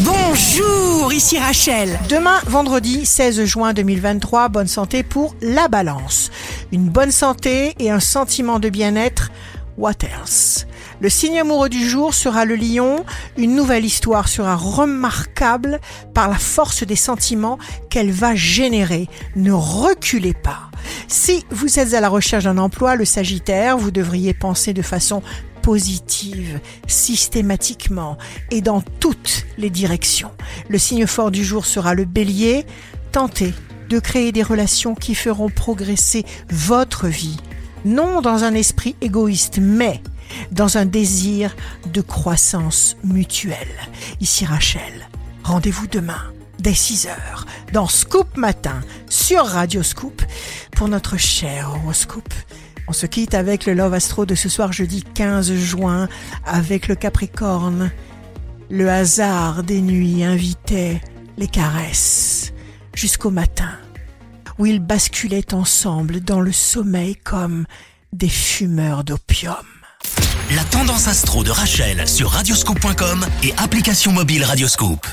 Bonjour, ici Rachel. Demain, vendredi 16 juin 2023, bonne santé pour la balance. Une bonne santé et un sentiment de bien-être. What else? Le signe amoureux du jour sera le lion. Une nouvelle histoire sera remarquable par la force des sentiments qu'elle va générer. Ne reculez pas. Si vous êtes à la recherche d'un emploi, le Sagittaire, vous devriez penser de façon positive, systématiquement et dans toutes les directions. Le signe fort du jour sera le bélier. Tentez de créer des relations qui feront progresser votre vie, non dans un esprit égoïste, mais dans un désir de croissance mutuelle. Ici Rachel, rendez-vous demain dès 6 heures dans Scoop Matin sur Radio Scoop pour notre cher horoscope. On se quitte avec le Love Astro de ce soir jeudi 15 juin avec le Capricorne. Le hasard des nuits invitait les caresses jusqu'au matin où ils basculaient ensemble dans le sommeil comme des fumeurs d'opium. La tendance astro de Rachel sur radioscope.com et application mobile Radioscope.